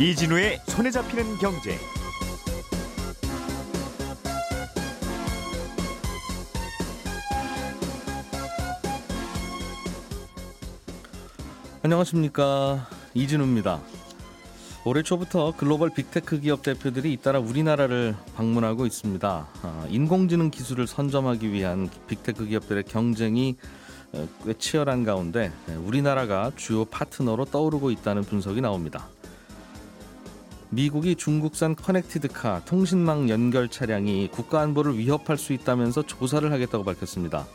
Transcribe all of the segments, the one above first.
이진우의 손에 잡히는 경제. 안녕하십니까 이진우입니다. 올해 초부터 글로벌 빅테크 기업 대표들이 잇따라 우리나라를 방문하고 있습니다. 아, 인공지능 기술을 선점하기 위한 빅테크 기업들의 경쟁이 어, 꽤 치열한 가운데 네, 우리나라가 주요 파트너로 떠오르고 있다는 분석이 나옵니다. 미국이 중국산 커넥티드카 통신망 연결 차량이 국가 안보를 위협할 수 있다면서 조사를 하겠다고 밝혔습니다.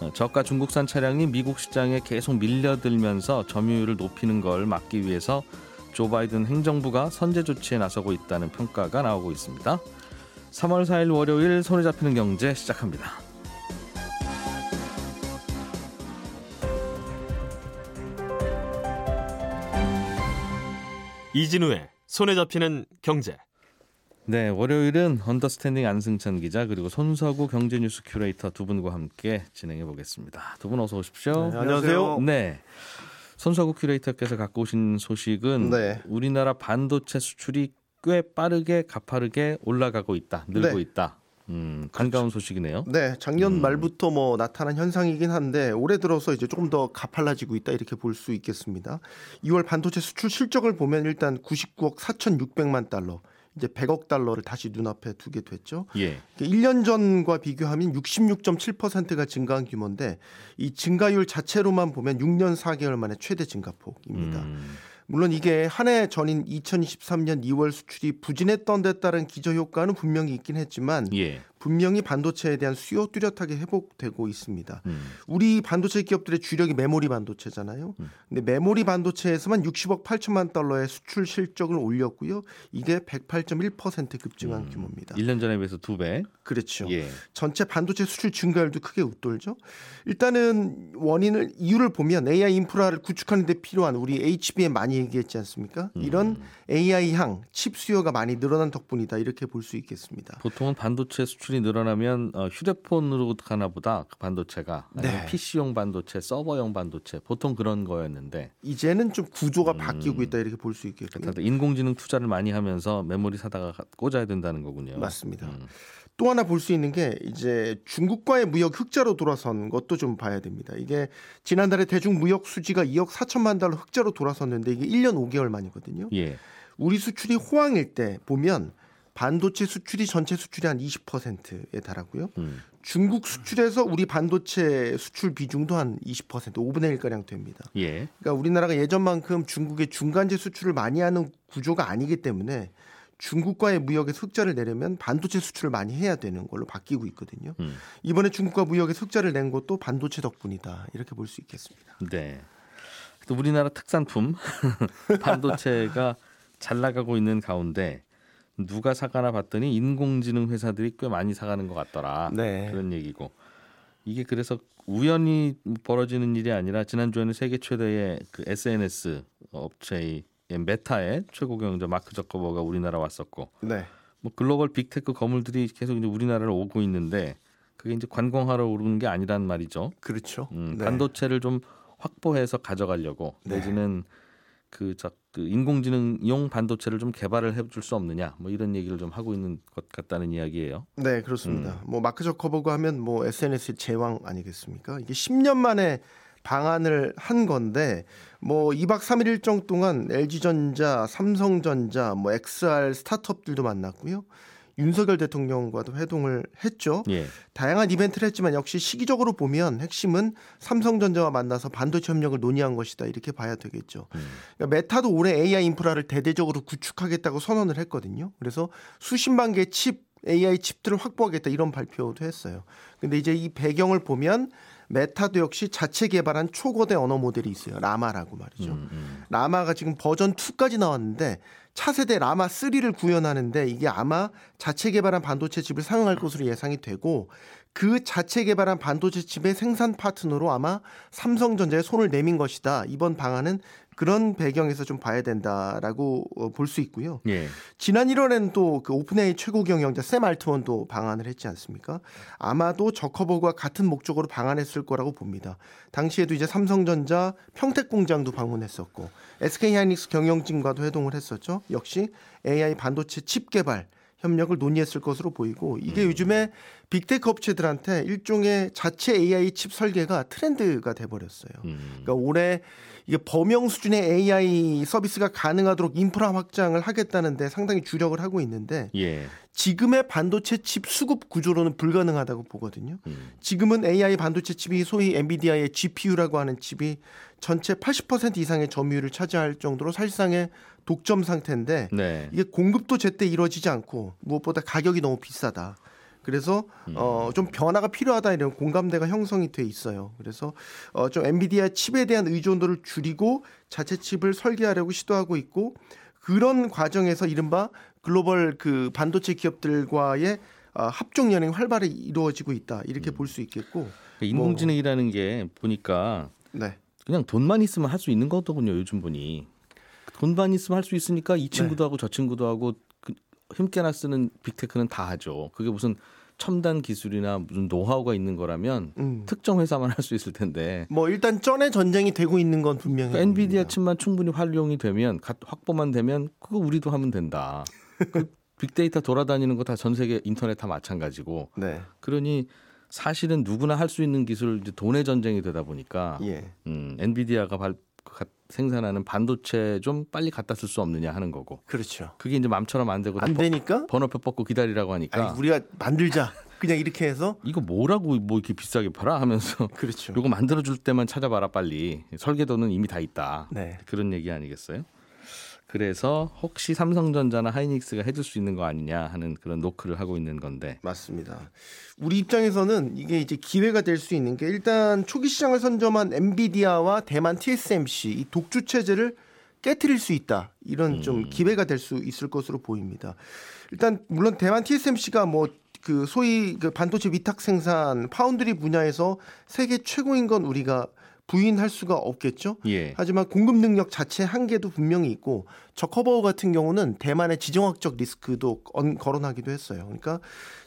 어, 저가 중국산 차량이 미국 시장에 계속 밀려들면서 점유율을 높이는 걸 막기 위해서 조 바이든 행정부가 선제 조치에 나서고 있다는 평가가 나오고 있습니다. 3월 4일 월요일 손에 잡히는 경제 시작합니다. 이진우의 손에 잡히는 경제. 네, 월요일은 언더스탠딩 안승찬 기자 그리고 손석우 경제뉴스 큐레이터 두 분과 함께 진행해 보겠습니다. 두 분 어서 오십시오. 네, 안녕하세요. 네. 손석우 큐레이터께서 갖고 오신 소식은 네. 우리나라 반도체 수출이 꽤 빠르게 가파르게 올라가고 있다. 늘고 네. 있다. 음, 반가운 소식이네요. 네, 작년 음. 말부터 뭐 나타난 현상이긴 한데 올해 들어서 이제 조금 더 가팔라지고 있다 이렇게 볼 수 있겠습니다. 2월 반도체 수출 실적을 보면 일단 99억 4,600만 달러, 이제 100억 달러를 다시 눈앞에 두게 됐죠. 예. 1년 전과 비교하면 66.7%가 증가한 규모인데 이 증가율 자체로만 보면 6년 4개월 만에 최대 증가폭입니다. 음, 물론 이게 한 해 전인 2023년 2월 수출이 부진했던 데 따른 기저효과는 분명히 있긴 했지만 예. 분명히 반도체에 대한 수요 뚜렷하게 회복되고 있습니다. 음. 우리 반도체 기업들의 주력이 메모리 반도체잖아요. 근데 메모리 반도체에서만 60억 8천만 달러의 수출 실적을 올렸고요. 이게 108.1% 급증한 규모입니다. 1년 전에 비해서 두 배. 그렇죠. 예. 전체 반도체 수출 증가율도 크게 웃돌죠. 일단은 원인을 이유를 보면 AI 인프라를 구축하는 데 필요한 우리 HBM 많이 얘기했지 않습니까? 이런 AI 향 칩 수요가 많이 늘어난 덕분이다 이렇게 볼 수 있겠습니다. 보통은 반도체 수출 이 늘어나면 어, 휴대폰으로 가나 보다 그 반도체가 아니면 네. PC용 반도체, 서버용 반도체 보통 그런 거였는데 이제는 좀 구조가 바뀌고 있다 이렇게 볼 수 있겠고요. 다들 인공지능 투자를 많이 하면서 메모리 사다가 꽂아야 된다는 거군요. 맞습니다. 음. 또 하나 볼 수 있는 게 이제 중국과의 무역 흑자로 돌아선 것도 좀 봐야 됩니다. 이게 지난달에 대중 무역 수지가 2억 4천만 달러 흑자로 돌아섰는데 이게 1년 5개월 만이거든요. 예. 우리 수출이 호황일 때 보면 반도체 수출이 전체 수출이 한 20%에 달하고요. 음. 중국 수출에서 우리 반도체 수출 비중도 한 20% 5분의 1 가량 됩니다. 예. 그러니까 우리나라가 예전만큼 중국의 중간재 수출을 많이 하는 구조가 아니기 때문에 중국과의 무역에 흑자를 내려면 반도체 수출을 많이 해야 되는 걸로 바뀌고 있거든요. 음. 이번에 중국과 무역에 흑자를 낸 것도 반도체 덕분이다. 이렇게 볼 수 있겠습니다. 네. 또 우리나라 특산품 반도체가 잘 나가고 있는 가운데 누가 사가나 봤더니 인공지능 회사들이 꽤 많이 사가는 것 같더라. 네. 그런 얘기고 이게 그래서 우연히 벌어지는 일이 아니라 지난주에는 세계 최대의 그 SNS 업체의 메타의 최고 경영자 마크 저커버그가 우리나라 왔었고 네. 뭐 글로벌 빅테크 거물들이 계속 이제 우리나라를 오고 있는데 그게 이제 관광하러 오는 게 아니란 말이죠. 그렇죠. 음, 네. 반도체를 좀 확보해서 가져가려고 네. 내지는 그, 저, 그 인공지능용 반도체를 좀 개발을 해줄 수 없느냐 뭐 이런 얘기를 좀 하고 있는 것 같다는 이야기예요. 네, 그렇습니다. 음. 뭐 마크 저커버그 하면 뭐 SNS의 제왕 아니겠습니까? 이게 10년 만에 방안을 한 건데 뭐 2박 3일 일정 동안 LG전자, 삼성전자, 뭐 XR 스타트업들도 만났고요. 윤석열 대통령과도 회동을 했죠. 예. 다양한 이벤트를 했지만 역시 시기적으로 보면 핵심은 삼성전자와 만나서 반도체 협력을 논의한 것이다 이렇게 봐야 되겠죠. 그러니까 메타도 올해 AI 인프라를 대대적으로 구축하겠다고 선언을 했거든요. 그래서 수십만 개의 칩 AI 칩들을 확보하겠다 이런 발표도 했어요. 근데 이제 이 배경을 보면 메타도 역시 자체 개발한 초거대 언어 모델이 있어요. 라마라고 말이죠. 라마가 지금 버전 2까지 나왔는데 차세대 라마 3를 구현하는데 이게 아마 자체 개발한 반도체 칩을 사용할 것으로 예상이 되고 그 자체 개발한 반도체 칩의 생산 파트너로 아마 삼성전자에 손을 내민 것이다. 이번 방안은 그런 배경에서 좀 봐야 된다라고 어, 볼수 있고요. 예. 지난 1월에는 또 그 오픈AI 최고 경영자 샘 알트먼도 방한을 했지 않습니까? 아마도 저커버그와 같은 목적으로 방한했을 거라고 봅니다. 당시에도 이제 삼성전자 평택 공장도 방문했었고 SK 하이닉스 경영진과도 회동을 했었죠. 역시 AI 반도체 칩 개발 협력을 논의했을 것으로 보이고 이게 요즘에 big tech 업체들한테 일종의 자체 AI 칩 설계가 트렌드가 돼 버렸어요. 음. 그러니까 올해 이게 범용 수준의 AI 서비스가 가능하도록 인프라 확장을 하겠다는데 상당히 주력을 하고 있는데 예. 지금의 반도체 칩 수급 구조로는 불가능하다고 보거든요. 음. 지금은 AI 반도체 칩이 소위 엔비디아의 GPU라고 하는 칩이 전체 80% 이상의 점유율을 차지할 정도로 사실상의 독점 상태인데 네. 이게 공급도 제때 이루어지지 않고 무엇보다 가격이 너무 비싸다. 그래서 어좀 변화가 필요하다 이런 공감대가 형성이 돼 있어요. 그래서 어좀 엔비디아 칩에 대한 의존도를 줄이고 자체 칩을 설계하려고 시도하고 있고 그런 과정에서 이른바 글로벌 그 반도체 기업들과의 어, 합종 연행이 활발히 이루어지고 있다 이렇게 볼수 있겠고 인공지능이라는 게 보니까 네 그냥 돈만 있으면 할 수 있는 거더군요. 요즘 보니 돈만 있으면 할 수 있으니까 이 친구도 하고 저 친구도 하고 그 힘께나 쓰는 빅테크는 다 하죠. 그게 무슨 첨단 기술이나 무슨 노하우가 있는 거라면 음. 특정 회사만 할 수 있을 텐데 뭐 일단 전에 전쟁이 되고 있는 건 분명히 그 엔비디아. 칩만 충분히 활용이 되면 가- 확보만 되면 그거 우리도 하면 된다. 그 빅데이터 돌아다니는 거 다 전 세계 인터넷 다 마찬가지고 네 그러니 사실은 누구나 할 수 있는 기술 이제 돈의 전쟁이 되다 보니까 예. 음, 엔비디아가 발, 가- 생산하는 반도체 좀 빨리 갖다 쓸 수 없느냐 하는 거고 그렇죠. 그게 이제 맘처럼 안 되고 안 되니까 번호표 뽑고 기다리라고 하니까 아니, 우리가 만들자. 그냥 이렇게 해서 이거 뭐라고 뭐 이렇게 비싸게 팔아 하면서 그렇죠. 요거 만들어 줄 때만 찾아봐라 빨리 설계도는 이미 다 있다 네. 그런 얘기 아니겠어요? 그래서 혹시 삼성전자나 하이닉스가 해줄 수 있는 거 아니냐 하는 그런 노크를 하고 있는 건데 맞습니다. 우리 입장에서는 이게 이제 기회가 될 수 있는 게 일단 초기 시장을 선점한 엔비디아와 대만 TSMC 이 독주 체제를 깨뜨릴 수 있다. 이런 좀 기회가 될 수 있을 것으로 보입니다. 일단 물론 대만 TSMC가 뭐그 소위 그 반도체 위탁 생산 파운드리 분야에서 세계 최고인 건 우리가 부인할 수가 없겠죠. 예 하지만 공급 능력 자체 한계도 분명히 있고 저커버우 같은 경우는 대만의 지정학적 리스크도 언- 거론하기도 했어요. 그러니까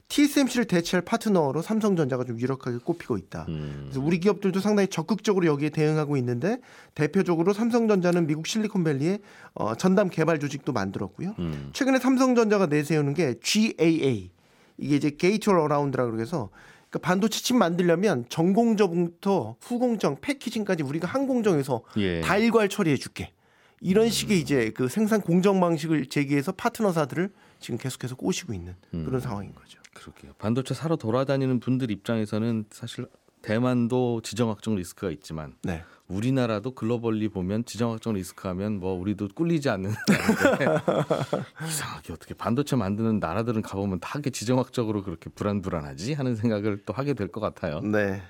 TSMC를 대체할 파트너로 삼성전자가 좀 유력하게 꼽히고 있다. 음, 그래서 우리 기업들도 상당히 적극적으로 여기에 대응하고 있는데 대표적으로 삼성전자는 미국 실리콘밸리에 어, 전담 개발 조직도 만들었고요. 음, 최근에 삼성전자가 내세우는 게 GAA 이게 이제 gate around라고 그래서 그러니까 반도체 칩 만들려면 전공정부터 후공정 packaging까지 우리가 한 공정에서 예. 다 일괄 처리해 줄게. 이런 식의 이제 그 생산 공정 방식을 제기해서 파트너사들을 지금 계속해서 꼬시고 있는 음. 그런 상황인 거죠. 그러게요. 반도체 사러 돌아다니는 분들 입장에서는 사실 대만도 지정학적 리스크가 있지만 네. 우리나라도 글로벌리 보면 지정학적 리스크 하면 뭐 우리도 꿀리지 않는 이상하게 어떻게 반도체 만드는 나라들은 가보면 다 하게 지정학적으로 그렇게 불안불안하지 하는 생각을 또 하게 될 것 같아요. 네.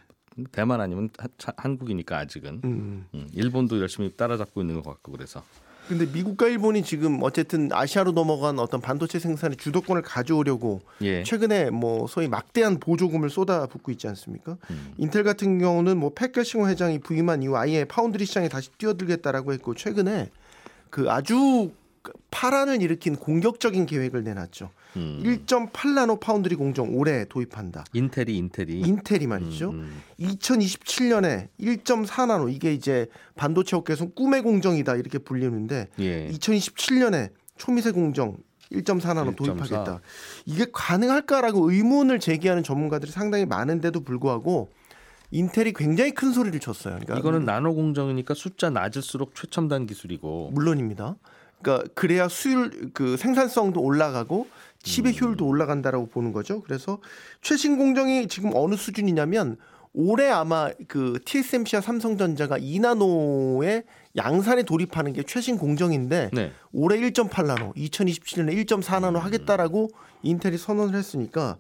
대만 아니면 하- 차- 한국이니까 아직은 음. 음, 일본도 열심히 따라잡고 있는 것 같고 그래서 근데 미국과 일본이 지금 어쨌든 아시아로 넘어간 어떤 반도체 생산의 주도권을 가져오려고 예. 최근에 뭐 소위 막대한 보조금을 쏟아붓고 있지 않습니까? 인텔 같은 경우는 뭐 팻 겔싱어 회장이 부임한 이후 아예 파운드리 시장에 다시 뛰어들겠다라고 했고 최근에 그 아주 파란을 일으킨 공격적인 계획을 내놨죠. 음. 1.8나노 파운드리 공정 올해 도입한다. 인텔이 인텔이 인텔이 말이죠. 음, 2027년에 1.4나노 이게 이제 반도체 업계에서 꿈의 공정이다 이렇게 불리는데 예. 2027년에 초미세 공정 1.4나노 1.4. 도입하겠다. 이게 가능할까라고 의문을 제기하는 전문가들이 상당히 많은데도 불구하고 인텔이 굉장히 큰 소리를 쳤어요. 그러니까 이거는 나노 공정이니까 숫자 낮을수록 최첨단 기술이고 물론입니다. 그러니까 그래야 수율 그 생산성도 올라가고 칩의 효율도 올라간다라고 보는 거죠. 그래서 최신 공정이 지금 어느 수준이냐면 올해 아마 그 TSMC와 삼성전자가 2나노의 양산에 돌입하는 게 최신 공정인데 네. 올해 1.8나노, 2027년에 1.4나노 하겠다라고 인텔이 선언을 했으니까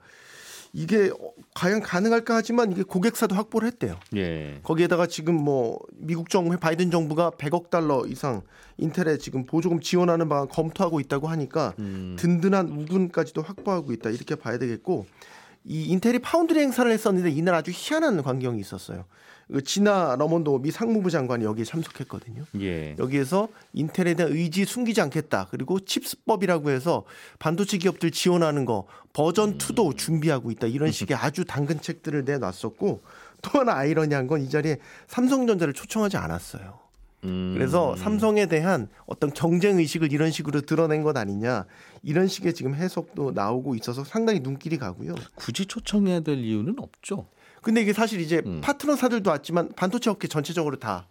이게 어, 과연 가능할까 하지만 이게 고객사도 확보를 했대요. 예. 거기에다가 지금 뭐 미국 정부 바이든 정부가 100억 달러 이상 인텔에 지금 보조금 지원하는 방안 검토하고 있다고 하니까 음. 든든한 우군까지도 확보하고 있다 이렇게 봐야 되겠고 이 인텔이 파운드리 행사를 했었는데 이날 아주 희한한 광경이 있었어요. 그 지나 러몬도 미 상무부 장관이 여기에 참석했거든요. 예. 여기에서 인텔에 대한 의지 숨기지 않겠다. 그리고 칩스법이라고 해서 반도체 기업들 지원하는 거 버전 2도 준비하고 있다. 이런 식의 아주 당근 책들을 내놨었고 또 하나 아이러니한 건 이 자리에 삼성전자를 초청하지 않았어요. 음. 그래서 삼성에 대한 어떤 경쟁 의식을 이런 식으로 드러낸 것 아니냐 이런 식의 지금 해석도 나오고 있어서 상당히 눈길이 가고요. 굳이 초청해야 될 이유는 없죠. 근데 이게 사실 이제 음. 파트너사들도 왔지만 반도체 업계 전체적으로 다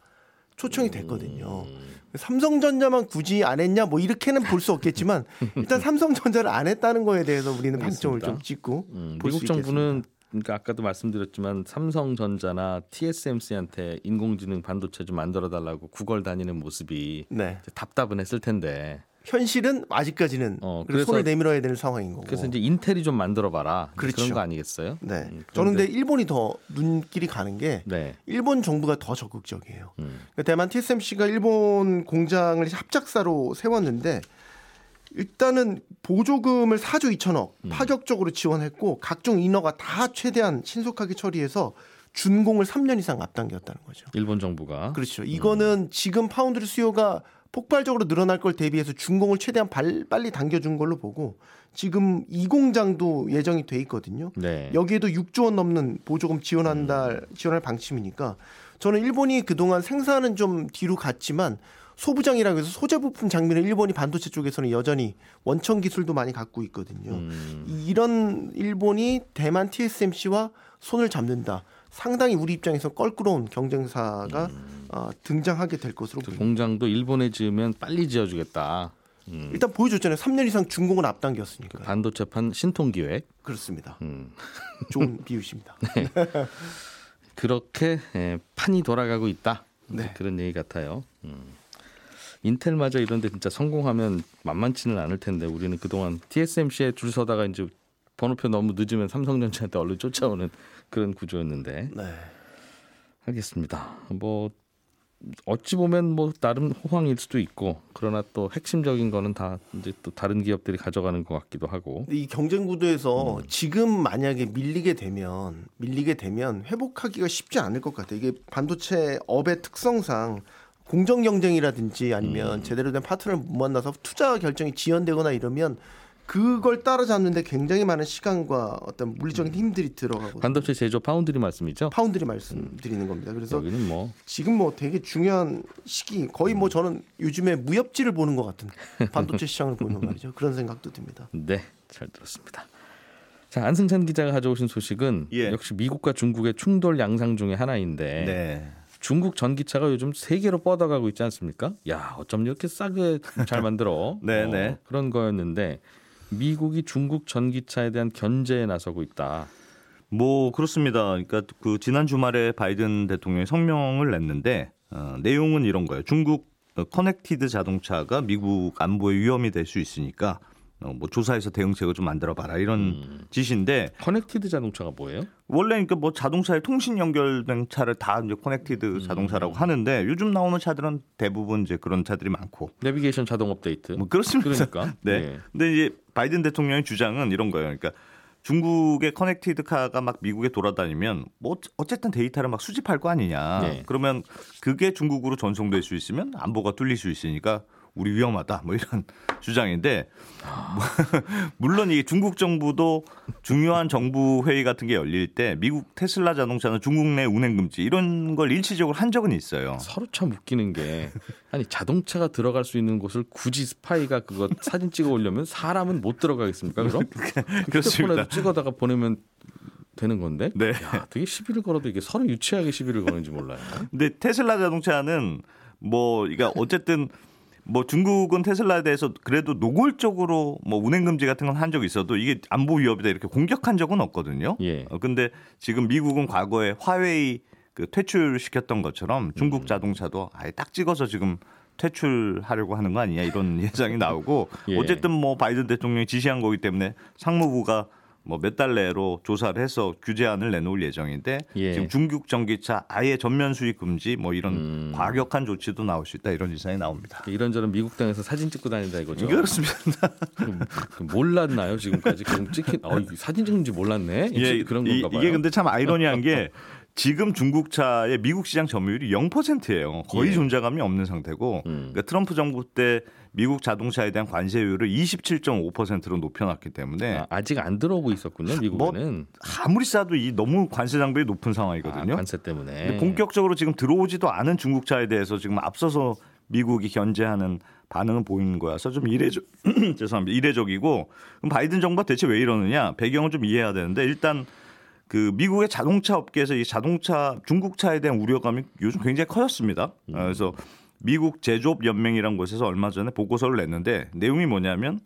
초청이 됐거든요. 음. 삼성전자만 굳이 안 했냐 뭐 이렇게는 볼 수 없겠지만 일단 삼성전자를 안 했다는 거에 대해서 우리는 방점을. 좀 찍고 음, 미국 정부는 그러니까 아까도 말씀드렸지만 삼성전자나 TSMC한테 인공지능 반도체 좀 만들어 달라고 구걸 다니는 모습이 네. 답답은 했을 텐데 현실은 아직까지는 어, 그래서 손을 내밀어야 되는 상황인 거고. 그래서 이제 인텔이 좀 만들어 봐라 그렇죠. 그런 거 아니겠어요? 네. 음, 저는 근데 일본이 더 눈길이 가는 게 네. 일본 정부가 더 적극적이에요. 음. 그러니까 대만 TSMC가 일본 공장을 합작사로 세웠는데 일단은 보조금을 4조 2천억 음. 파격적으로 지원했고 각종 인허가 다 최대한 신속하게 처리해서 준공을 3년 이상 앞당겼다는 거죠. 일본 정부가 그렇죠. 이거는 지금 파운드리 수요가 폭발적으로 늘어날 걸 대비해서 준공을 최대한 발- 빨리 당겨준 걸로 보고 지금 이 공장도 예정이 돼 있거든요. 네. 여기에도 6조 원 넘는 보조금 지원한다 지원할 방침이니까 저는 일본이 그동안 생산은 좀 뒤로 갔지만 소부장이라고 해서 소재 부품 장비는 일본이 반도체 쪽에서는 여전히 원천 기술도 많이 갖고 있거든요. 음, 이런 일본이 대만 TSMC와 손을 잡는다. 상당히 우리 입장에서 껄끄러운 경쟁사가 어, 등장하게 될 것으로 그 보입니다. 공장도 일본에 지으면 빨리 지어주겠다. 음, 일단 보여줬잖아요. 3년 이상 준공을 앞당겼으니까. 반도체판 신통 기획. 그렇습니다. 음, 좋은 비유십니다. 그렇게 예, 판이 돌아가고 있다. 네. 그런 얘기 같아요. 음. 인텔마저 이런데 진짜 성공하면 만만치는 않을 텐데 우리는 그동안 TSMC에 줄 서다가 이제 번호표 너무 늦으면 삼성전자한테 얼른 쫓아오는 그런 구조였는데 네. 알겠습니다. 뭐 어찌 보면 뭐 나름 호황일 수도 있고 그러나 또 핵심적인 거는 다 이제 또 다른 기업들이 가져가는 것 같기도 하고 이 경쟁 구도에서 지금 만약에 밀리게 되면 밀리게 되면 회복하기가 쉽지 않을 것 같아요. 이게 반도체 업의 특성상 공정 경쟁이라든지 아니면 제대로 된 파트너를 못 만나서 투자 결정이 지연되거나 이러면 그걸 따라잡는데 굉장히 많은 시간과 어떤 물리적인 힘들이 들어가고 반도체 제조 파운드리 말씀이죠. 파운드리 말씀드리는 겁니다. 그래서 여기는 뭐 지금 뭐 되게 중요한 시기 거의 뭐 저는 요즘에 무협지를 보는 것 같은 반도체 시장을 보는 말이죠. 그런 생각도 듭니다. 네, 잘 들었습니다. 자, 안승찬 기자가 가져오신 소식은 예. 역시 미국과 중국의 충돌 양상 중에 하나인데 네. 중국 전기차가 요즘 세계로 뻗어가고 있지 않습니까? 야, 어쩜 이렇게 싸게 잘 만들어? 네, 어, 네. 그런 거였는데 미국이 중국 전기차에 대한 견제에 나서고 있다. 뭐 그렇습니다. 그러니까 그 지난 주말에 바이든 대통령이 성명을 냈는데 어, 내용은 이런 거예요. 중국 어, connected 자동차가 미국 안보에 위험이 될 수 있으니까 어, 뭐 조사해서 대응책을 좀 만들어 봐라 이런 음. 것인데 connected 자동차가 뭐예요? 원래 그러니까 뭐 자동차에 통신 연결된 차를 다 이제 connected 음. 자동차라고 하는데 요즘 나오는 차들은 대부분 이제 그런 차들이 많고 내비게이션 자동 업데이트. 뭐 그렇습니다. 그러니까. 네. 예. 근데 이제 바이든 대통령의 주장은 이런 거예요. 그러니까 중국의 connected car가 막 미국에 돌아다니면 뭐 어쨌든 데이터를 막 수집할 거 아니냐. 네. 그러면 그게 중국으로 전송될 수 있으면 안보가 뚫릴 수 있으니까 우리 위험하다. 뭐 이런 주장인데 물론 이 중국 정부도 중요한 정부 회의 같은 게 열릴 때 미국 테슬라 자동차는 중국 내 운행 금지 이런 걸 일시적으로 한 적은 있어요. 서로 참 웃기는 게 아니 자동차가 들어갈 수 있는 곳을 굳이 스파이가 그거 사진 찍어 올려면 사람은 못 들어가겠습니까? 그럼 그렇습니다. 찍어다가 보내면 되는 건데. 네. 야, 되게 시비를 걸어도 이게 서로 유치하게 시비를 거는지 몰라요. 근데 테슬라 자동차는 뭐 그러니까 어쨌든 뭐 중국은 테슬라에 대해서 그래도 노골적으로 뭐 운행 금지 같은 건 한 적이 있어도 이게 안보 위협이다 이렇게 공격한 적은 없거든요. 예. 어, 근데 지금 미국은 과거에 화웨이 그 퇴출시켰던 것처럼 중국 음. 자동차도 아예 딱 찍어서 지금 퇴출하려고 하는 거 아니냐 이런 예상이 나오고 예. 어쨌든 뭐 바이든 대통령이 지시한 거기 때문에 상무부가 뭐 몇 달 내로 조사를 해서 규제안을 내놓을 예정인데 예. 지금 중국 전기차 아예 전면 수입 금지 뭐 이런 음. 과격한 조치도 나올 수 있다 이런 예상이 나옵니다. 이런저런 미국 땅에서 사진 찍고 다닌다 이거죠. 그렇습니다. 그럼 몰랐나요 지금까지? 그럼 찍힌 어 사진 찍는지 몰랐네. 예, 그런 이- 건가 봐요. 이게 근데 참 아이러니한 게 지금 중국차의 미국 시장 점유율이 0%예요. 거의 예. 존재감이 없는 상태고 음. 그러니까 트럼프 정부 때 미국 자동차에 대한 관세율을 27.5%로 높여놨기 때문에 아, 아직 안 들어오고 있었군요 미국에는 아무리 싸도 이 너무 관세 장벽이 높은 아, 상황이거든요. 관세 때문에. 근데 본격적으로 지금 들어오지도 않은 중국차에 대해서 지금 앞서서 미국이 견제하는 반응을 보이는 거여서 좀 이례적 죄송합니다 이례적이고 그럼 바이든 정부가 대체 왜 이러느냐 배경을 좀 이해해야 되는데 일단 그 미국의 자동차 업계에서 이 자동차 중국차에 대한 우려감이 요즘 굉장히 커졌습니다. 어, 그래서 미국 제조업 연맹이란 곳에서 얼마 전에 보고서를 냈는데 내용이 뭐냐면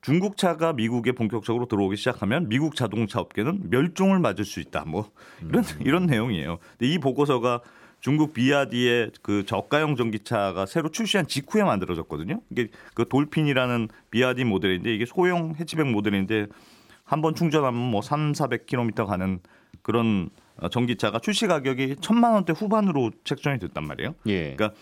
중국 차가 미국에 본격적으로 들어오기 시작하면 미국 자동차 업계는 멸종을 맞을 수 있다. 뭐 이런 이런 내용이에요. 근데 이 보고서가 중국 비아디의 그 저가형 전기차가 새로 출시한 직후에 만들어졌거든요. 이게 그 돌핀이라는 비아디 모델인데 이게 소형 해치백 모델인데 한 번 충전하면 뭐 3, 400km 가는 그런 어, 전기차가 출시 가격이 천만 원대 후반으로 책정이 됐단 말이에요. 예. 그러니까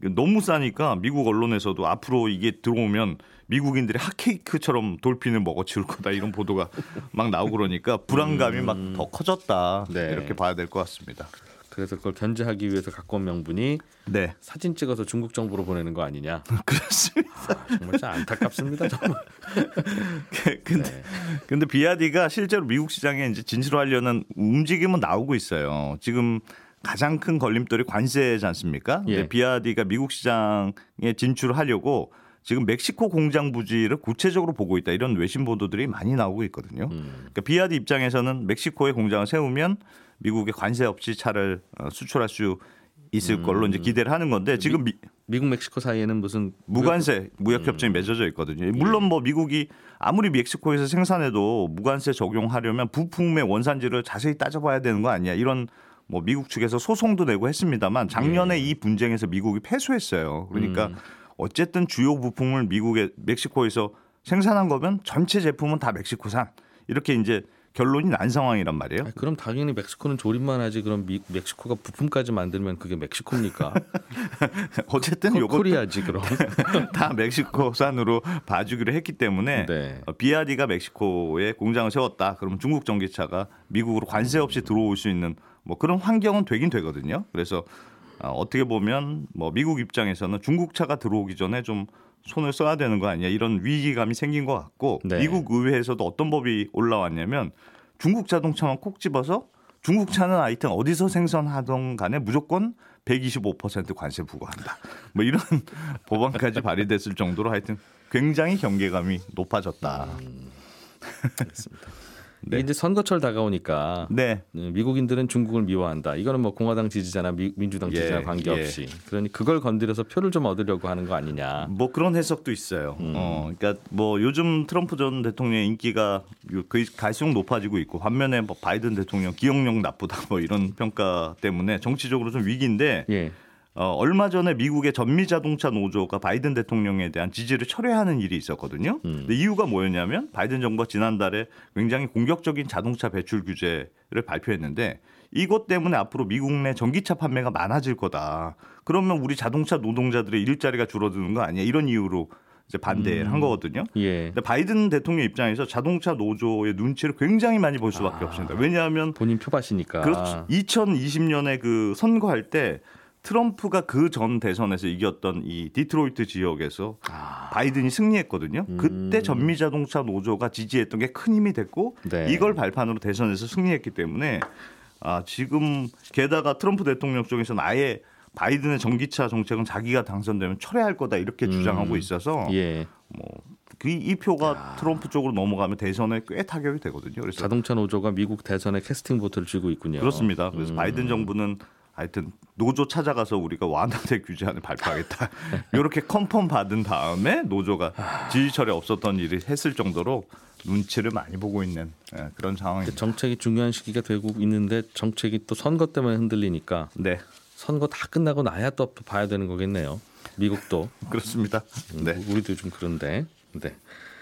너무 싸니까 미국 언론에서도 앞으로 이게 들어오면 미국인들이 핫케이크처럼 돌핀을 먹어치울 거다 이런 보도가 막 나오고 그러니까 불안감이 막 더 커졌다 네. 이렇게 봐야 될 것 같습니다. 그래서 그걸 견제하기 위해서 갖고 온 명분이 네, 사진 찍어서 중국 정부로 보내는 거 아니냐. 그렇습니다. 아, 정말 참 안타깝습니다 정말. 근데 네. 근데 비아디가 실제로 미국 시장에 이제 진출하려는 움직임은 나오고 있어요. 지금 가장 큰 걸림돌이 관세지 않습니까? 예. 비아디가 미국 시장에 진출하려고 지금 멕시코 공장 부지를 구체적으로 보고 있다 이런 외신 보도들이 많이 나오고 있거든요. 음. 그러니까 비아디 입장에서는 멕시코에 공장을 세우면 미국에 관세 없이 차를 어, 수출할 수 있을 걸로 이제 기대를 하는 건데 지금 미, 미국 멕시코 사이에는 무슨 무관세 무역 협정이 맺어져 있거든요. 물론 뭐 미국이 아무리 멕시코에서 생산해도 무관세 적용하려면 부품의 원산지를 자세히 따져봐야 되는 거 아니야? 이런 뭐 미국 측에서 소송도 내고 했습니다만 작년에 이 분쟁에서 미국이 패소했어요. 그러니까 어쨌든 주요 부품을 미국에 멕시코에서 생산한 거면 전체 제품은 다 멕시코산 이렇게 이제 결론이 난 상황이란 말이에요. 아니, 그럼 당연히 멕시코는 조립만 하지 그럼 미, 멕시코가 부품까지 만들면 그게 멕시코입니까? 어쨌든 요거 코리아지 그럼. 다 멕시코산으로 봐주기로 했기 때문에 네. 어, 비아디가 멕시코에 공장을 세웠다. 그러면 중국 전기차가 미국으로 관세 없이 들어올 수 있는 뭐 그런 환경은 되긴 되거든요. 그래서 어, 어떻게 보면 뭐 미국 입장에서는 중국차가 들어오기 전에 좀 손을 써야 되는 거 아니야 이런 위기감이 생긴 것 같고 네. 미국 의회에서도 어떤 법이 올라왔냐면 중국 자동차만 콕 집어서 중국 차는 하여튼 어디서 생산하던 간에 무조건 125% 관세 부과한다. 뭐 이런 법안까지 발의됐을 정도로 하여튼 굉장히 경계감이 높아졌다. 알겠습니다. 네. 이제 선거철 다가오니까 네. 음, 미국인들은 중국을 미워한다. 이거는 뭐 공화당 지지자나 미, 민주당 예, 지지자나 관계없이. 그러니 그걸 건드려서 표를 좀 얻으려고 하는 거 아니냐. 뭐 그런 해석도 있어요. 음. 어, 그러니까 뭐 요즘 트럼프 전 대통령의 인기가 갈수록 높아지고 있고 반면에 뭐 바이든 대통령 기억력 나쁘다 뭐 이런 평가 때문에 정치적으로 좀 위기인데 예. 어, 얼마 전에 미국의 전미 자동차 노조가 바이든 대통령에 대한 지지를 철회하는 일이 있었거든요. 음. 근데 이유가 뭐였냐면 바이든 정부가 지난달에 굉장히 공격적인 자동차 배출 규제를 발표했는데 이것 때문에 앞으로 미국 내 전기차 판매가 많아질 거다. 그러면 우리 자동차 노동자들의 일자리가 줄어드는 거 아니야? 이런 이유로 이제 반대를 한 거거든요. 예. 근데 바이든 대통령 입장에서 자동차 노조의 눈치를 굉장히 많이 볼 수밖에 아. 없습니다. 왜냐하면 본인 표밭이니까. 그렇죠. 2020년에 그 선거할 때 트럼프가 그 전 대선에서 이겼던 이 디트로이트 지역에서 아. 바이든이 승리했거든요. 음. 그때 전미 자동차 노조가 지지했던 게 큰 힘이 됐고 네. 이걸 발판으로 대선에서 승리했기 때문에 아 지금 게다가 트럼프 대통령 쪽에서는 아예 바이든의 전기차 정책은 자기가 당선되면 철회할 거다 이렇게 주장하고 있어서 예. 그이 표가 트럼프 쪽으로 넘어가면 대선에 꽤 타격이 되거든요. 그래서 자동차 노조가 미국 대선에 캐스팅 보트를 쥐고 있군요. 그렇습니다. 그래서 음. 바이든 정부는 하여튼 노조 찾아가서 우리가 완화된 규제안을 발표하겠다. 이렇게 컨펌 받은 다음에 노조가 지지철에 없었던 일이 했을 정도로 눈치를 많이 보고 있는 예, 그런 상황입니다. 정책이 중요한 시기가 되고 있는데 정책이 또 선거 때문에 흔들리니까 네, 선거 다 끝나고 나야 또 봐야 되는 거겠네요. 미국도 그렇습니다. 네. 우리도 좀 그런데. 네.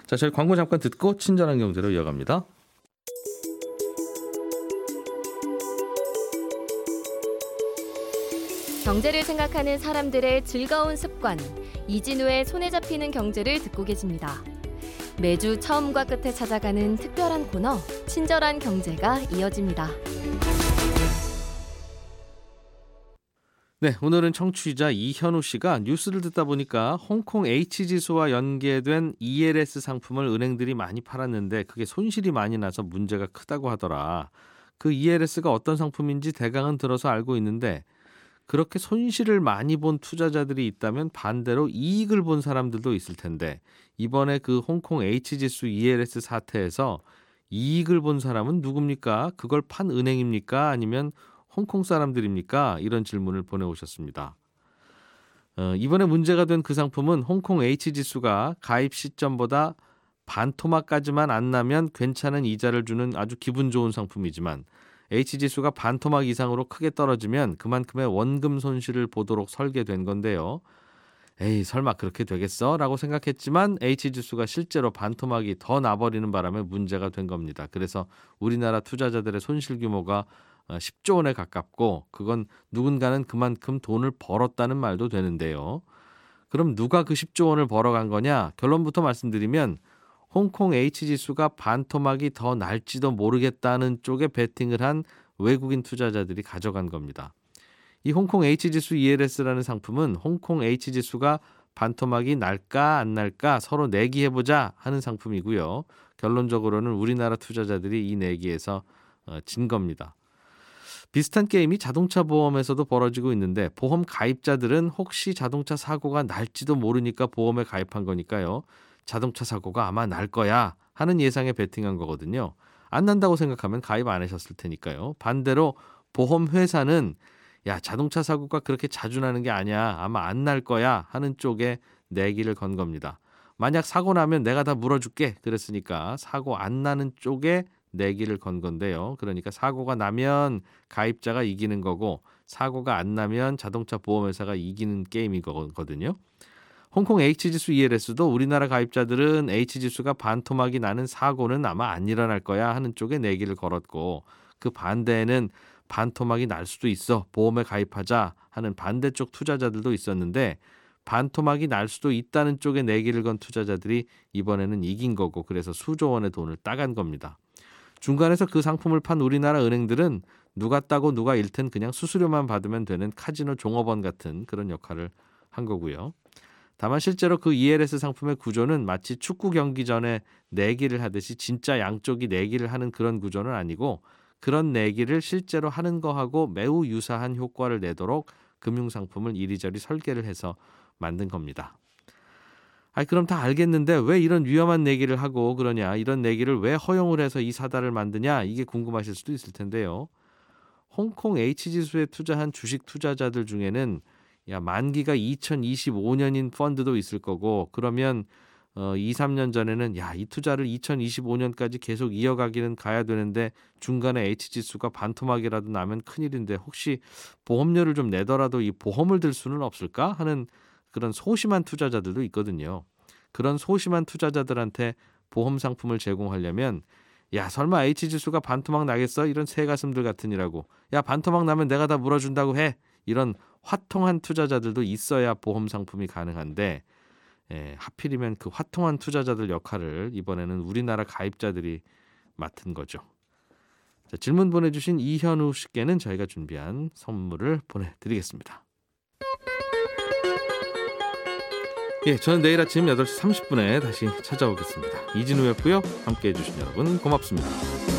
자, 저희 광고 잠깐 듣고 친절한 경제로 이어갑니다. 경제를 생각하는 사람들의 즐거운 습관, 이진우의 손에 잡히는 경제를 듣고 계십니다. 매주 처음과 끝에 찾아가는 특별한 코너, 친절한 경제가 이어집니다. 네, 오늘은 청취자 이현우 씨가 뉴스를 듣다 보니까 홍콩 H지수와 연계된 ELS 상품을 은행들이 많이 팔았는데 그게 손실이 많이 나서 문제가 크다고 하더라. 그 ELS가 어떤 상품인지 대강은 들어서 알고 있는데 그렇게 손실을 많이 본 투자자들이 있다면 반대로 이익을 본 사람들도 있을 텐데 이번에 그 홍콩 H지수 ELS 사태에서 이익을 본 사람은 누굽니까? 그걸 판 은행입니까? 아니면 홍콩 사람들입니까? 이런 질문을 보내오셨습니다. 어, 이번에 문제가 된 그 상품은 홍콩 H지수가 가입 시점보다 반토막까지만 안 나면 괜찮은 이자를 주는 아주 기분 좋은 상품이지만 H지수가 반토막 이상으로 크게 떨어지면 그만큼의 원금 손실을 보도록 설계된 건데요. 에이 설마 그렇게 되겠어? 라고 생각했지만 H지수가 실제로 반토막이 더 나버리는 바람에 문제가 된 겁니다. 그래서 우리나라 투자자들의 손실 규모가 10조 어, 원에 가깝고 그건 누군가는 그만큼 돈을 벌었다는 말도 되는데요. 그럼 누가 그 10조 원을 벌어간 거냐? 결론부터 말씀드리면 홍콩 H지수가 반토막이 더 날지도 모르겠다는 쪽에 베팅을 한 외국인 투자자들이 가져간 겁니다. 이 홍콩 H지수 ELS라는 상품은 홍콩 H지수가 반토막이 날까 안 날까 서로 내기해보자 하는 상품이고요. 결론적으로는 우리나라 투자자들이 이 내기에서 어, 진 겁니다. 비슷한 게임이 자동차 보험에서도 벌어지고 있는데 보험 가입자들은 혹시 자동차 사고가 날지도 모르니까 보험에 가입한 거니까요. 자동차 사고가 아마 날 거야 하는 예상에 베팅한 거거든요. 안 난다고 생각하면 가입 안 하셨을 테니까요. 반대로 보험 회사는 야 자동차 사고가 그렇게 자주 나는 게 아니야 아마 안 날 거야 하는 쪽에 내기를 건 겁니다. 만약 사고 나면 내가 다 물어줄게 그랬으니까 사고 안 나는 쪽에 내기를 건 건데요. 그러니까 사고가 나면 가입자가 이기는 거고 사고가 안 나면 자동차 보험회사가 이기는 게임이거든요. 홍콩 H지수 ELS도 우리나라 가입자들은 H지수가 반토막이 나는 사고는 아마 안 일어날 거야 하는 쪽에 내기를 걸었고 그 반대에는 반토막이 날 수도 있어 보험에 가입하자 하는 반대쪽 투자자들도 있었는데 반토막이 날 수도 있다는 쪽에 내기를 건 투자자들이 이번에는 이긴 거고 그래서 수조 원의 돈을 따간 겁니다. 중간에서 그 상품을 판 우리나라 은행들은 누가 따고 누가 잃든 그냥 수수료만 받으면 되는 카지노 종업원 같은 그런 역할을 한 거고요. 다만 실제로 그 ELS 상품의 구조는 마치 축구 경기 전에 내기를 하듯이 진짜 양쪽이 내기를 하는 그런 구조는 아니고 그런 내기를 실제로 하는 거하고 매우 유사한 효과를 내도록 금융 상품을 이리저리 설계를 해서 만든 겁니다. 아 그럼 다 알겠는데 왜 이런 위험한 내기를 하고 그러냐 이런 내기를 왜 허용을 해서 이 사다를 만드냐 이게 궁금하실 수도 있을 텐데요. 홍콩 H지수에 투자한 주식 투자자들 중에는 야 만기가 2025년인 펀드도 있을 거고 그러면 어 2, 3년 전에는 야 이 투자를 2025년까지 계속 이어가기는 가야 되는데 중간에 H지수가 반토막이라도 나면 큰일인데 혹시 보험료를 좀 내더라도 이 보험을 들 수는 없을까? 하는 그런 소심한 투자자들도 있거든요. 그런 소심한 투자자들한테 보험 상품을 제공하려면 야 설마 H 지수가 반토막 나겠어? 이런 새 가슴들 같으니라고. 야 반토막 나면 내가 다 물어준다고 해 이런 화통한 투자자들도 있어야 보험 상품이 가능한데 예, 하필이면 그 화통한 투자자들 역할을 이번에는 우리나라 가입자들이 맡은 거죠. 자, 질문 보내주신 이현우 씨께는 저희가 준비한 선물을 보내드리겠습니다. 예, 저는 내일 아침 8시 30분에 다시 찾아오겠습니다. 이진우였고요. 함께 해 주신 여러분 고맙습니다.